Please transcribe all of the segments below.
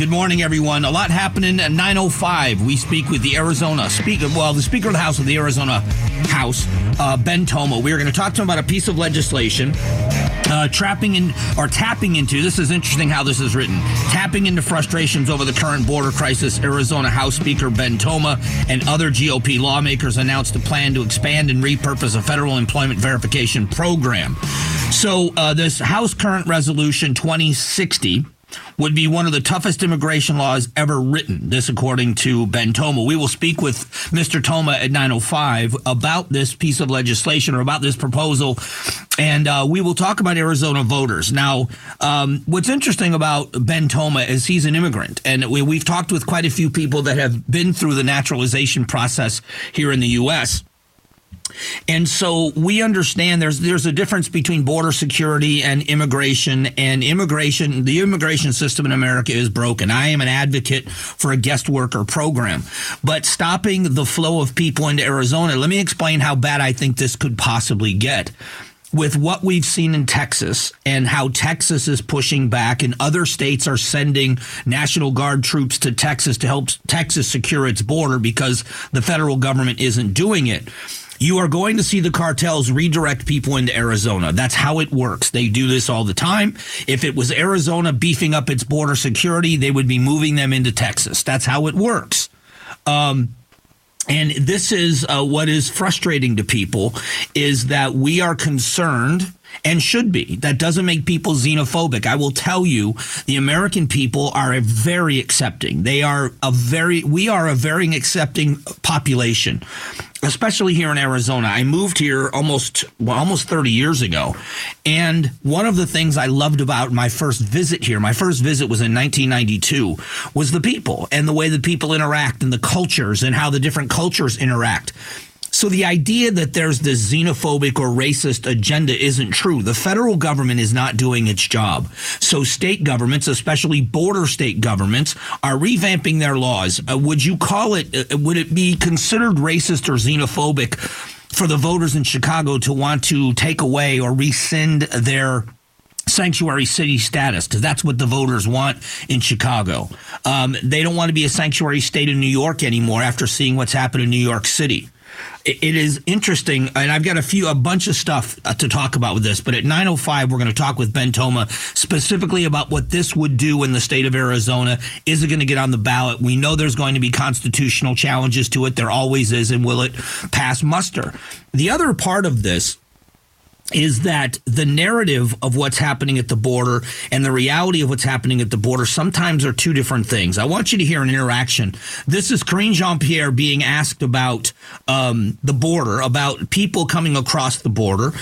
Good morning, everyone. A lot happening at 9.05. We speak with the Arizona Speaker, well, the Speaker of the House of the Arizona House, uh, Ben Toma. We are going to talk to him about a piece of legislation uh, trapping in or tapping into this is interesting how this is written tapping into frustrations over the current border crisis arizona house speaker ben toma and other gop lawmakers announced a plan to expand and repurpose a federal employment verification program so uh, this house current resolution 2060 would be one of the toughest immigration laws ever written. This, according to Ben Toma. We will speak with Mr. Toma at 9:05 about this piece of legislation or about this proposal, and uh, we will talk about Arizona voters. Now, um, what's interesting about Ben Toma is he's an immigrant, and we, we've talked with quite a few people that have been through the naturalization process here in the U.S. And so we understand there's there's a difference between border security and immigration and immigration the immigration system in America is broken. I am an advocate for a guest worker program, but stopping the flow of people into Arizona, let me explain how bad I think this could possibly get with what we've seen in Texas and how Texas is pushing back and other states are sending National Guard troops to Texas to help Texas secure its border because the federal government isn't doing it you are going to see the cartels redirect people into Arizona. That's how it works. They do this all the time. If it was Arizona beefing up its border security, they would be moving them into Texas. That's how it works. Um, and this is uh, what is frustrating to people is that we are concerned and should be. That doesn't make people xenophobic. I will tell you, the American people are a very accepting. They are a very, we are a very accepting population especially here in Arizona. I moved here almost well, almost 30 years ago. And one of the things I loved about my first visit here, my first visit was in 1992, was the people and the way the people interact and the cultures and how the different cultures interact. So the idea that there's this xenophobic or racist agenda isn't true. The federal government is not doing its job. So state governments, especially border state governments, are revamping their laws. Uh, would you call it, uh, would it be considered racist or xenophobic for the voters in Chicago to want to take away or rescind their sanctuary city status because that's what the voters want in Chicago. Um, they don't want to be a sanctuary state in New York anymore after seeing what's happened in New York City it is interesting, and I've got a few, a bunch of stuff uh, to talk about with this. But at 9:05, we're going to talk with Ben Toma specifically about what this would do in the state of Arizona. Is it going to get on the ballot? We know there's going to be constitutional challenges to it. There always is, and will it pass muster? The other part of this is that the narrative of what's happening at the border and the reality of what's happening at the border sometimes are two different things. I want you to hear an interaction. This is Karine Jean Pierre being asked about um, the border, about people coming across the border.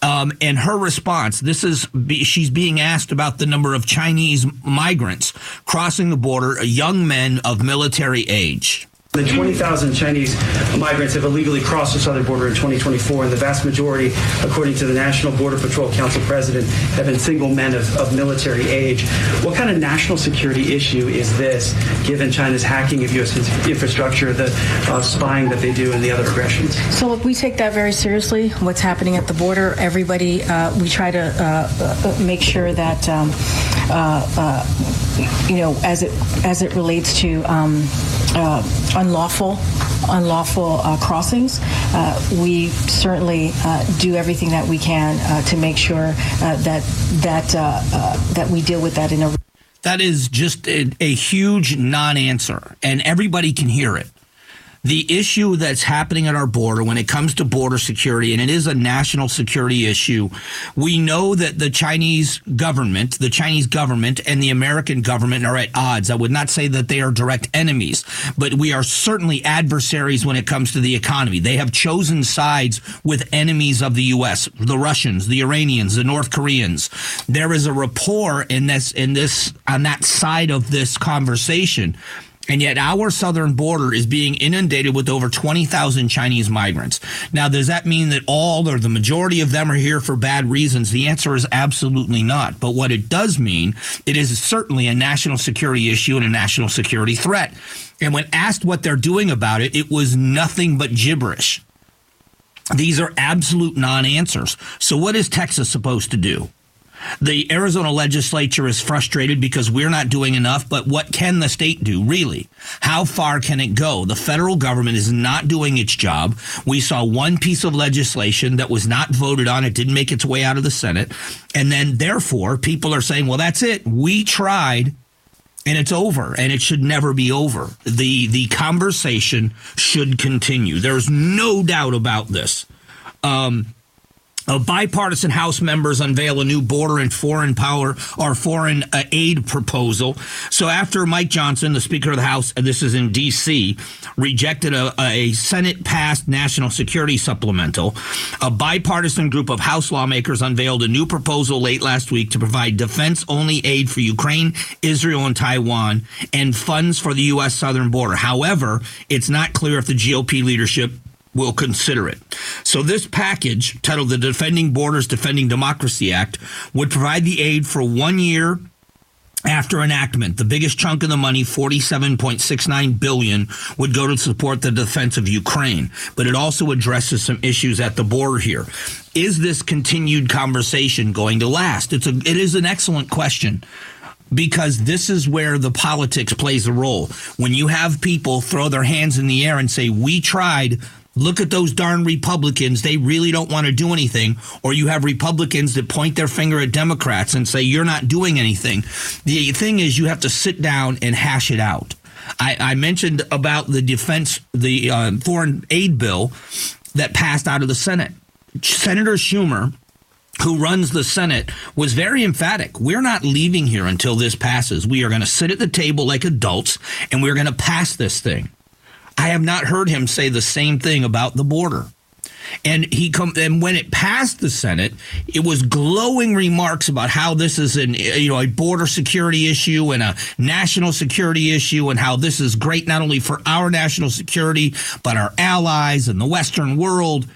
Um, and her response this is she's being asked about the number of Chinese migrants crossing the border, young men of military age. The 20,000 Chinese migrants have illegally crossed the southern border in 2024, and the vast majority, according to the National Border Patrol Council president, have been single men of, of military age. What kind of national security issue is this, given China's hacking of U.S. infrastructure, the uh, spying that they do, and the other aggressions? So, look, we take that very seriously. What's happening at the border, everybody, uh, we try to uh, uh make sure that, um, uh, uh, you know, as it as it relates to. Um, unlawful unlawful uh, crossings, uh, we certainly uh, do everything that we can uh, to make sure uh, that that uh, that we deal with that in a. That is just a, a huge non-answer, and everybody can hear it the issue that's happening at our border when it comes to border security, and it is a national security issue, we know that the Chinese government, the Chinese government and the American government are at odds. I would not say that they are direct enemies, but we are certainly adversaries when it comes to the economy. They have chosen sides with enemies of the U.S., the Russians, the Iranians, the North Koreans. There is a rapport in this, in this, on that side of this conversation and yet our southern border is being inundated with over 20,000 Chinese migrants. Now, does that mean that all or the majority of them are here for bad reasons? The answer is absolutely not. But what it does mean, it is certainly a national security issue and a national security threat. And when asked what they're doing about it, it was nothing but gibberish. These are absolute non answers. So, what is Texas supposed to do? The Arizona legislature is frustrated because we're not doing enough, but what can the state do, really? How far can it go? The federal government is not doing its job. We saw one piece of legislation that was not voted on. It didn't make its way out of the Senate. And then, therefore, people are saying, well, that's it. We tried and it's over and it should never be over. The the conversation should continue. There's no doubt about this. Um, bipartisan House members unveil a new border and foreign power or foreign uh, aid proposal. So after Mike Johnson, the Speaker of the House, this is in D.C., rejected a, a Senate passed national security supplemental, a bipartisan group of House lawmakers unveiled a new proposal late last week to provide defense only aid for Ukraine, Israel, and Taiwan, and funds for the U.S. southern border. However, it's not clear if the GOP leadership will consider it. So this package, titled the Defending Borders, Defending Democracy Act, would provide the aid for one year after enactment, the biggest chunk of the money, 47.69 billion, would go to support the defense of Ukraine, but it also addresses some issues at the border here. Is this continued conversation going to last? It's a it is an excellent question because this is where the politics plays a role. When you have people throw their hands in the air and say, "We tried, look at those darn Republicans. They really don't want to do anything. Or you have Republicans that point their finger at Democrats and say, you're not doing anything. The thing is, you have to sit down and hash it out. I, I mentioned about the defense, the uh, foreign aid bill that passed out of the Senate. Senator Schumer, who runs the Senate, was very emphatic. We're not leaving here until this passes. We are going to sit at the table like adults and we're going to pass this thing. I have not heard him say the same thing about the border. And he come and when it passed the Senate, it was glowing remarks about how this is an you know a border security issue and a national security issue and how this is great not only for our national security but our allies and the Western world.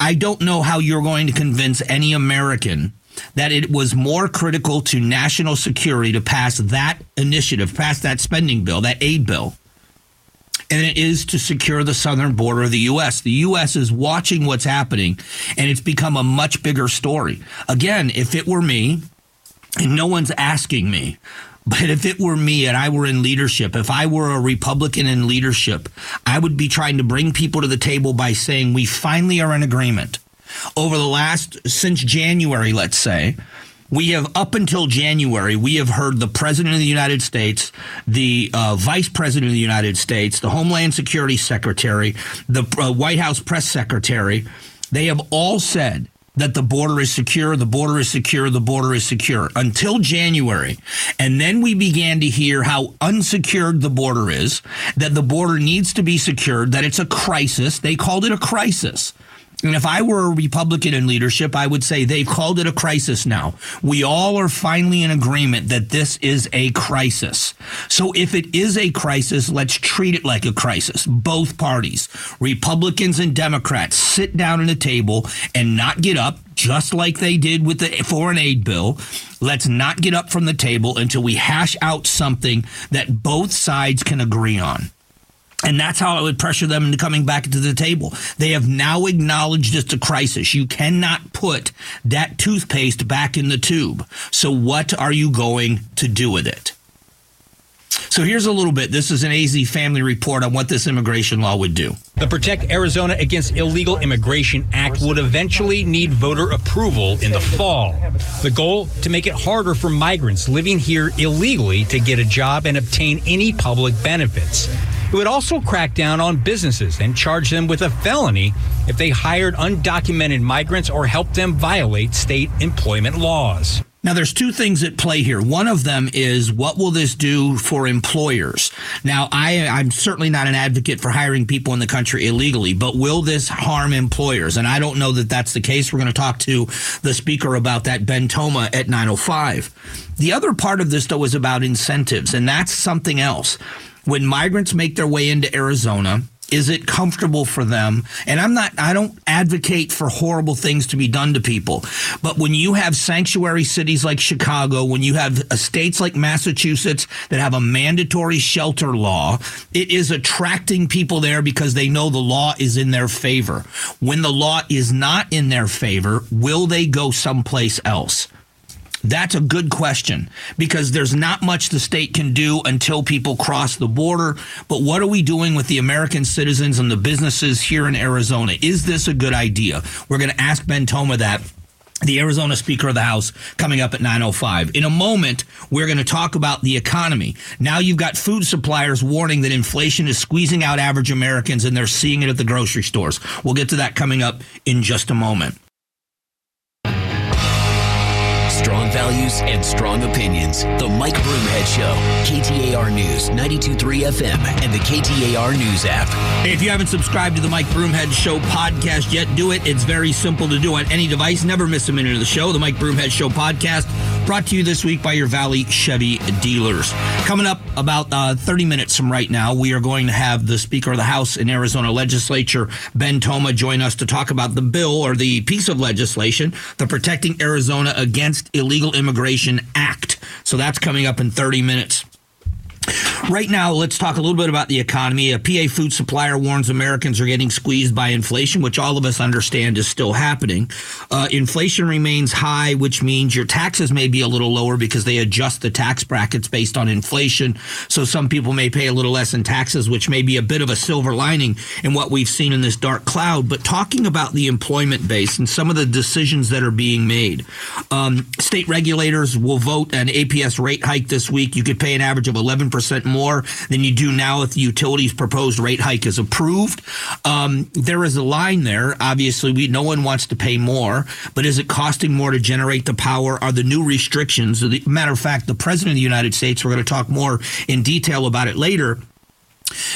I don't know how you're going to convince any American that it was more critical to national security to pass that initiative, pass that spending bill, that aid bill, and it is to secure the southern border of the U.S. The U.S. is watching what's happening, and it's become a much bigger story. Again, if it were me, and no one's asking me, but if it were me and I were in leadership, if I were a Republican in leadership, I would be trying to bring people to the table by saying, we finally are in agreement. Over the last, since January, let's say, we have up until January, we have heard the President of the United States, the uh, Vice President of the United States, the Homeland Security Secretary, the uh, White House Press Secretary. They have all said that the border is secure, the border is secure, the border is secure until January. And then we began to hear how unsecured the border is, that the border needs to be secured, that it's a crisis. They called it a crisis. And if I were a Republican in leadership, I would say they've called it a crisis now. We all are finally in agreement that this is a crisis. So if it is a crisis, let's treat it like a crisis. Both parties, Republicans and Democrats, sit down at a table and not get up, just like they did with the foreign aid bill. Let's not get up from the table until we hash out something that both sides can agree on. And that's how I would pressure them into coming back to the table. They have now acknowledged it's a crisis. You cannot put that toothpaste back in the tube. So, what are you going to do with it? So here's a little bit. This is an AZ family report on what this immigration law would do. The Protect Arizona Against Illegal Immigration Act would eventually need voter approval in the fall. The goal to make it harder for migrants living here illegally to get a job and obtain any public benefits. It would also crack down on businesses and charge them with a felony if they hired undocumented migrants or helped them violate state employment laws. Now, there's two things at play here. One of them is what will this do for employers? Now, I, I'm certainly not an advocate for hiring people in the country illegally, but will this harm employers? And I don't know that that's the case. We're going to talk to the speaker about that, Ben Toma, at 905. The other part of this, though, is about incentives, and that's something else when migrants make their way into Arizona, is it comfortable for them? And I'm not, I don't advocate for horrible things to be done to people. But when you have sanctuary cities like Chicago, when you have uh, states like Massachusetts that have a mandatory shelter law, it is attracting people there because they know the law is in their favor. When the law is not in their favor, will they go someplace else? That's a good question because there's not much the state can do until people cross the border. But what are we doing with the American citizens and the businesses here in Arizona? Is this a good idea? We're going to ask Ben Toma that the Arizona Speaker of the House coming up at 9:05. In a moment, we're going to talk about the economy. Now you've got food suppliers warning that inflation is squeezing out average Americans and they're seeing it at the grocery stores. We'll get to that coming up in just a moment. Values and strong opinions. The Mike Broomhead Show. KTAR News, 92.3 FM, and the KTAR News app. If you haven't subscribed to the Mike Broomhead Show podcast yet, do it. It's very simple to do on any device. Never miss a minute of the show. The Mike Broomhead Show podcast brought to you this week by your Valley Chevy dealers. Coming up about uh, 30 minutes from right now, we are going to have the Speaker of the House in Arizona Legislature, Ben Toma, join us to talk about the bill or the piece of legislation, the Protecting Arizona Against Illegal Immigration Act. So that's coming up in 30 minutes. Right now, let's talk a little bit about the economy. A PA food supplier warns Americans are getting squeezed by inflation, which all of us understand is still happening. Uh, inflation remains high, which means your taxes may be a little lower because they adjust the tax brackets based on inflation. So some people may pay a little less in taxes, which may be a bit of a silver lining in what we've seen in this dark cloud. But talking about the employment base and some of the decisions that are being made, um, state regulators will vote an APS rate hike this week. You could pay an average of 11% more than you do now if the utilities proposed rate hike is approved. Um, there is a line there. Obviously, we no one wants to pay more, but is it costing more to generate the power? Are the new restrictions? The, matter of fact, the president of the United States. We're going to talk more in detail about it later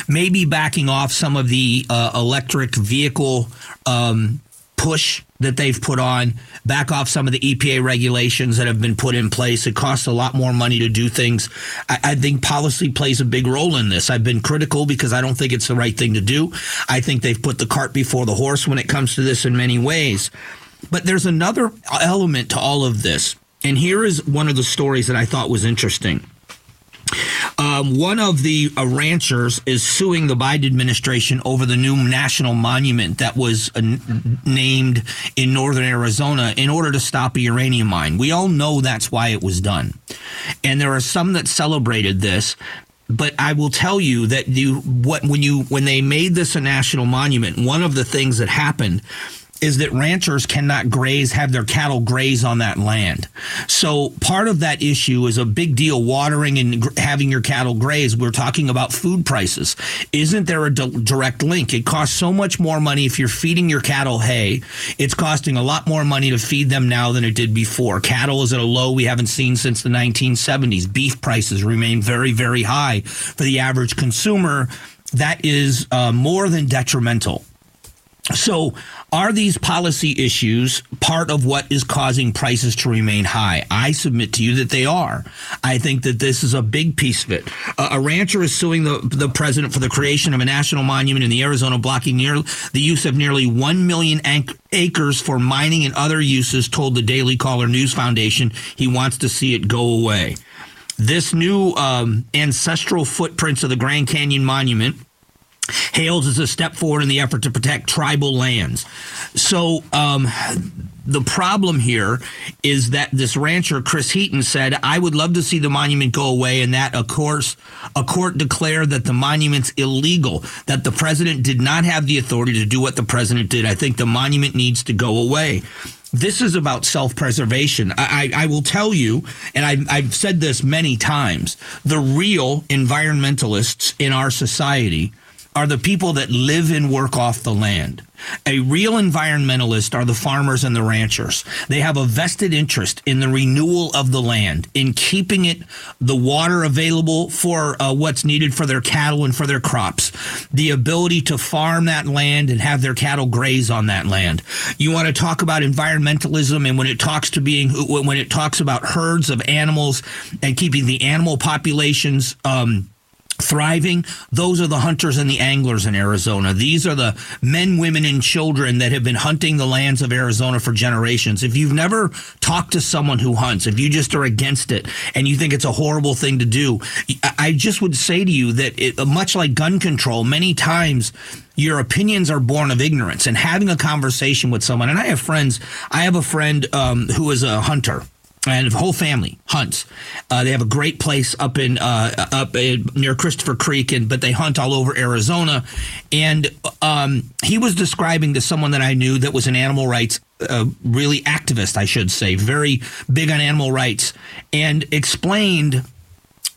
maybe backing off some of the uh, electric vehicle um, push that they've put on, back off some of the EPA regulations that have been put in place. It costs a lot more money to do things. I, I, think policy plays a big role in this. I've been critical because I don't think it's the right thing to do. I think they've put the cart before the horse when it comes to this in many ways. But there's another element to all of this. And here is one of the stories that I thought was interesting. Um, one of the uh, ranchers is suing the Biden administration over the new national monument that was uh, named in northern Arizona in order to stop a uranium mine. We all know that's why it was done. And there are some that celebrated this but I will tell you that you what when you when they made this a national monument, one of the things that happened is that ranchers cannot graze, have their cattle graze on that land. So part of that issue is a big deal watering and gr- having your cattle graze. We're talking about food prices. Isn't there a d- direct link? It costs so much more money if you're feeding your cattle hay. It's costing a lot more money to feed them now than it did before. Cattle is at a low we haven't seen since the 1970s. Beef prices remain very, very high for the average consumer. That is uh, more than detrimental. So, are these policy issues part of what is causing prices to remain high? I submit to you that they are. I think that this is a big piece of it. A rancher is suing the, the president for the creation of a national monument in the Arizona, blocking near, the use of nearly 1 million acres for mining and other uses, told the Daily Caller News Foundation he wants to see it go away. This new um, ancestral footprints of the Grand Canyon Monument hails as a step forward in the effort to protect tribal lands. So, um, the problem here is that this rancher, Chris Heaton, said, I would love to see the monument go away, and that, of course, a court declared that the monument's illegal, that the president did not have the authority to do what the president did. I think the monument needs to go away this is about self preservation. I, I, I, will tell you, and I, I've said this many times the real environmentalists in our society are the people that live and work off the land. A real environmentalist are the farmers and the ranchers. They have a vested interest in the renewal of the land, in keeping it the water available for uh, what's needed for their cattle and for their crops, the ability to farm that land and have their cattle graze on that land. You want to talk about environmentalism, and when it talks to being when it talks about herds of animals and keeping the animal populations. Um, thriving. Those are the hunters and the anglers in Arizona. These are the men women and children that have been hunting the lands of Arizona for generations. If you've never talked to someone who hunts if you just are against it and you think it's a horrible thing to do I just would say to you that it, much like gun control many times your opinions are born of ignorance. And having a conversation with someone and I have friends I have a friend um, who is a hunter and the whole family hunts. Uh, they have a great place up in uh, up in, near Christopher Creek, and but they hunt all over Arizona. And um, he was describing to someone that I knew that was an animal rights uh, really activist, I should say, very big on animal rights, and explained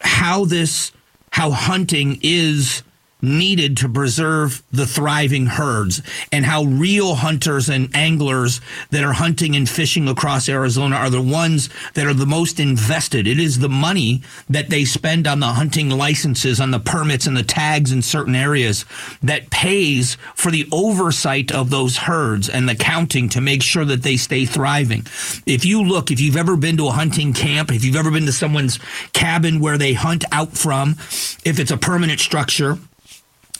how this how hunting is needed to preserve the thriving herds and how real hunters and anglers that are hunting and fishing across Arizona are the ones that are the most invested. It is the money that they spend on the hunting licenses, on the permits and the tags in certain areas that pays for the oversight of those herds and the counting to make sure that they stay thriving. If you look, if you've ever been to a hunting camp, if you've ever been to someone's cabin where they hunt out from, if it's a permanent structure,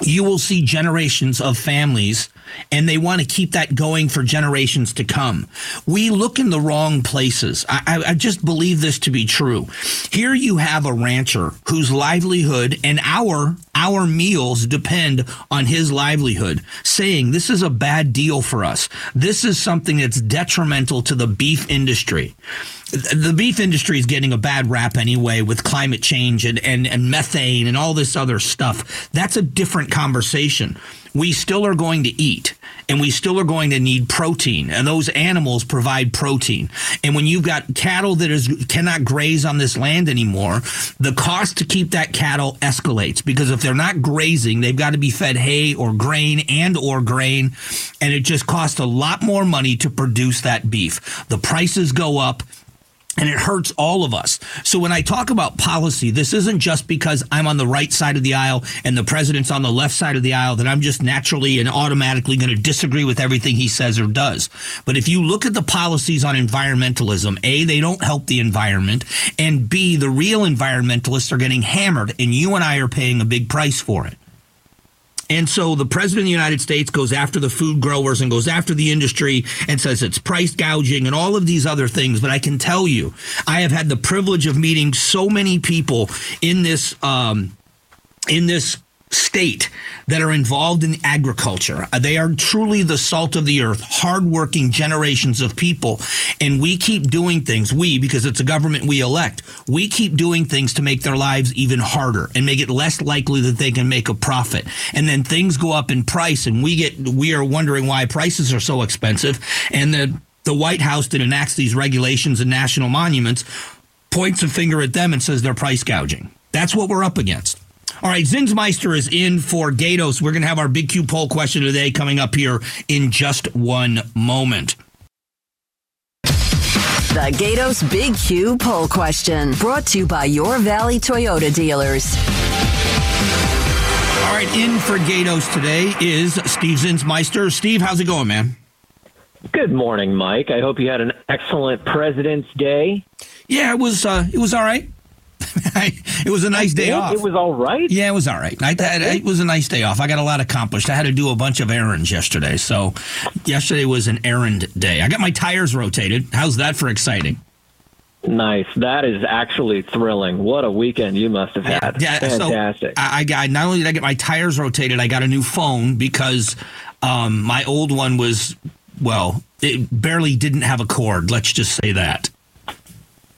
you will see generations of families and they want to keep that going for generations to come. We look in the wrong places. I, I, just believe this to be true. Here you have a rancher whose livelihood and our our meals depend on his livelihood, saying this is a bad deal for us. This is something that's detrimental to the beef industry the beef industry is getting a bad rap anyway with climate change and, and, and methane and all this other stuff. That's a different conversation. We still are going to eat and we still are going to need protein and those animals provide protein. And when you've got cattle that is cannot graze on this land anymore, the cost to keep that cattle escalates because if they're not grazing, they've got to be fed hay or grain and or grain and it just costs a lot more money to produce that beef. The prices go up and it hurts all of us. So when I talk about policy, this isn't just because I'm on the right side of the aisle and the president's on the left side of the aisle that I'm just naturally and automatically going to disagree with everything he says or does. But if you look at the policies on environmentalism, A, they don't help the environment, and B, the real environmentalists are getting hammered, and you and I are paying a big price for it. And so the president of the United States goes after the food growers and goes after the industry and says it's price gouging and all of these other things. But I can tell you, I have had the privilege of meeting so many people in this um, in this state that are involved in agriculture. Uh, they are truly the salt of the earth, hardworking generations of people. And we keep doing things, we, because it's a government we elect, we keep doing things to make their lives even harder and make it less likely that they can make a profit. And then things go up in price and we get, we are wondering why prices are so expensive. And the, the White House that enacts these regulations and national monuments points a finger at them and says they're price gouging. That's what we're up against. All right, Zinsmeister is in for Gaydos. We're going to have our big Q poll question today coming up here in just one moment. The Gaydos Big Q poll question brought to you by your Valley Toyota dealers. All right, in for Gaydos today is Steve Zinsmeister. Steve, how's it going, man? Good morning, Mike. I hope you had an excellent President's Day. Yeah, it was. Uh, it was all right. It was a nice day off. It was all right. Yeah, it was all right. I, I, it was a nice day off. I got a lot accomplished. I had to do a bunch of errands yesterday. So, yesterday was an errand day. I got my tires rotated. How's that for exciting? Nice. That is actually thrilling. What a weekend you must have had. Yeah, yeah fantastic. So I, I got not only did I get my tires rotated, I got a new phone because um, my old one was well, it barely didn't have a cord. Let's just say that.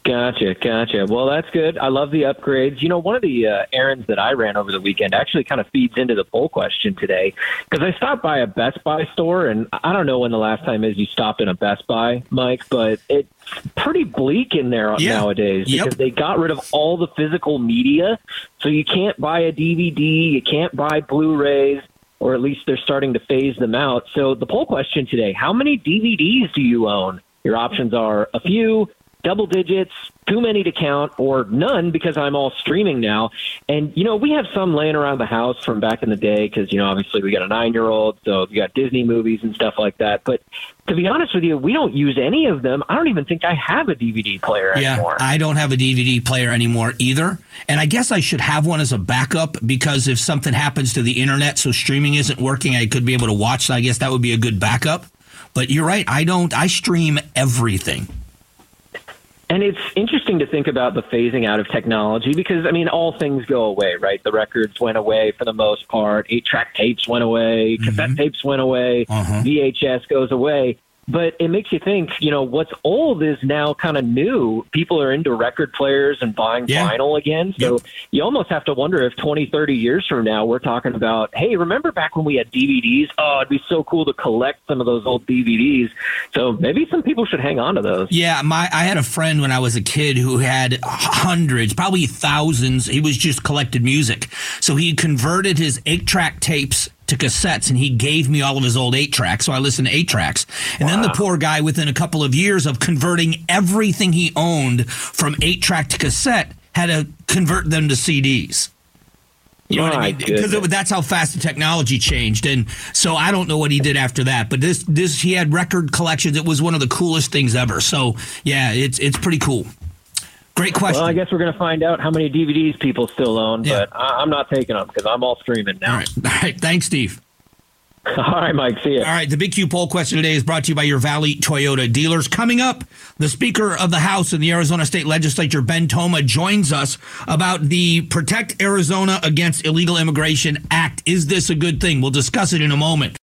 Gotcha, gotcha. Well, that's good. I love the upgrades. You know, one of the uh, errands that I ran over the weekend actually kind of feeds into the poll question today because I stopped by a Best Buy store, and I don't know when the last time is you stopped in a Best Buy, Mike, but it's pretty bleak in there yeah. nowadays because yep. they got rid of all the physical media, so you can't buy a DVD, you can't buy Blu-rays or at least they're starting to phase them out. So the poll question today, how many DVDs do you own? Your options are a few, double digits, too many to count, or none because I'm all streaming now. And, you know, we have some laying around the house from back in the day because, you know, obviously we got a nine year old, so we got Disney movies and stuff like that. But to be honest with you, we don't use any of them. I don't even think I have a DVD player yeah, anymore. I don't have a DVD player anymore either. And I guess I should have one as a backup because if something happens to the internet, so streaming isn't working, I could be able to watch. So I guess that would be a good backup. But you're right. I don't, I stream everything. And it's interesting to think about the phasing out of technology because, I mean, all things go away, right? The records went away for the most part. Eight track tapes went away. Mm-hmm. Cassette tapes went away. Uh-huh. VHS goes away. But it makes you think, you know, what's old is now kind of new. People are into record players and buying Yeah. vinyl again. So Yep. you almost have to wonder if 20, 30 years from now, we're talking about, hey, remember back when we had DVDs? Oh, it'd be so cool to collect some of those old DVDs. So maybe some people should hang on to those. Yeah, my I had a friend when I was a kid who had hundreds, probably thousands. He was just collected music, so he converted his eight track tapes to cassettes, and he gave me all of his old eight tracks. So I listened to eight tracks, and then the poor guy, within a couple of years of converting everything he owned from eight track to cassette, had to convert them to CDs. You know what I mean? Because that's how fast the technology changed, and so I don't know what he did after that. But this, this he had record collections. It was one of the coolest things ever. So yeah, it's it's pretty cool. Great question. Well, I guess we're going to find out how many DVDs people still own, Yeah. but I- I'm not taking them because I'm all streaming now. all right, all right. Thanks, Steve. all right, Mike. See you. All right, the Big Q poll question today is brought to you by your Valley Toyota dealers. Coming up, the Speaker of the House in the Arizona State Legislature, Ben Toma, joins us about the Protect Arizona Against Illegal Immigration Act. Is this a good thing? We'll discuss it in a moment.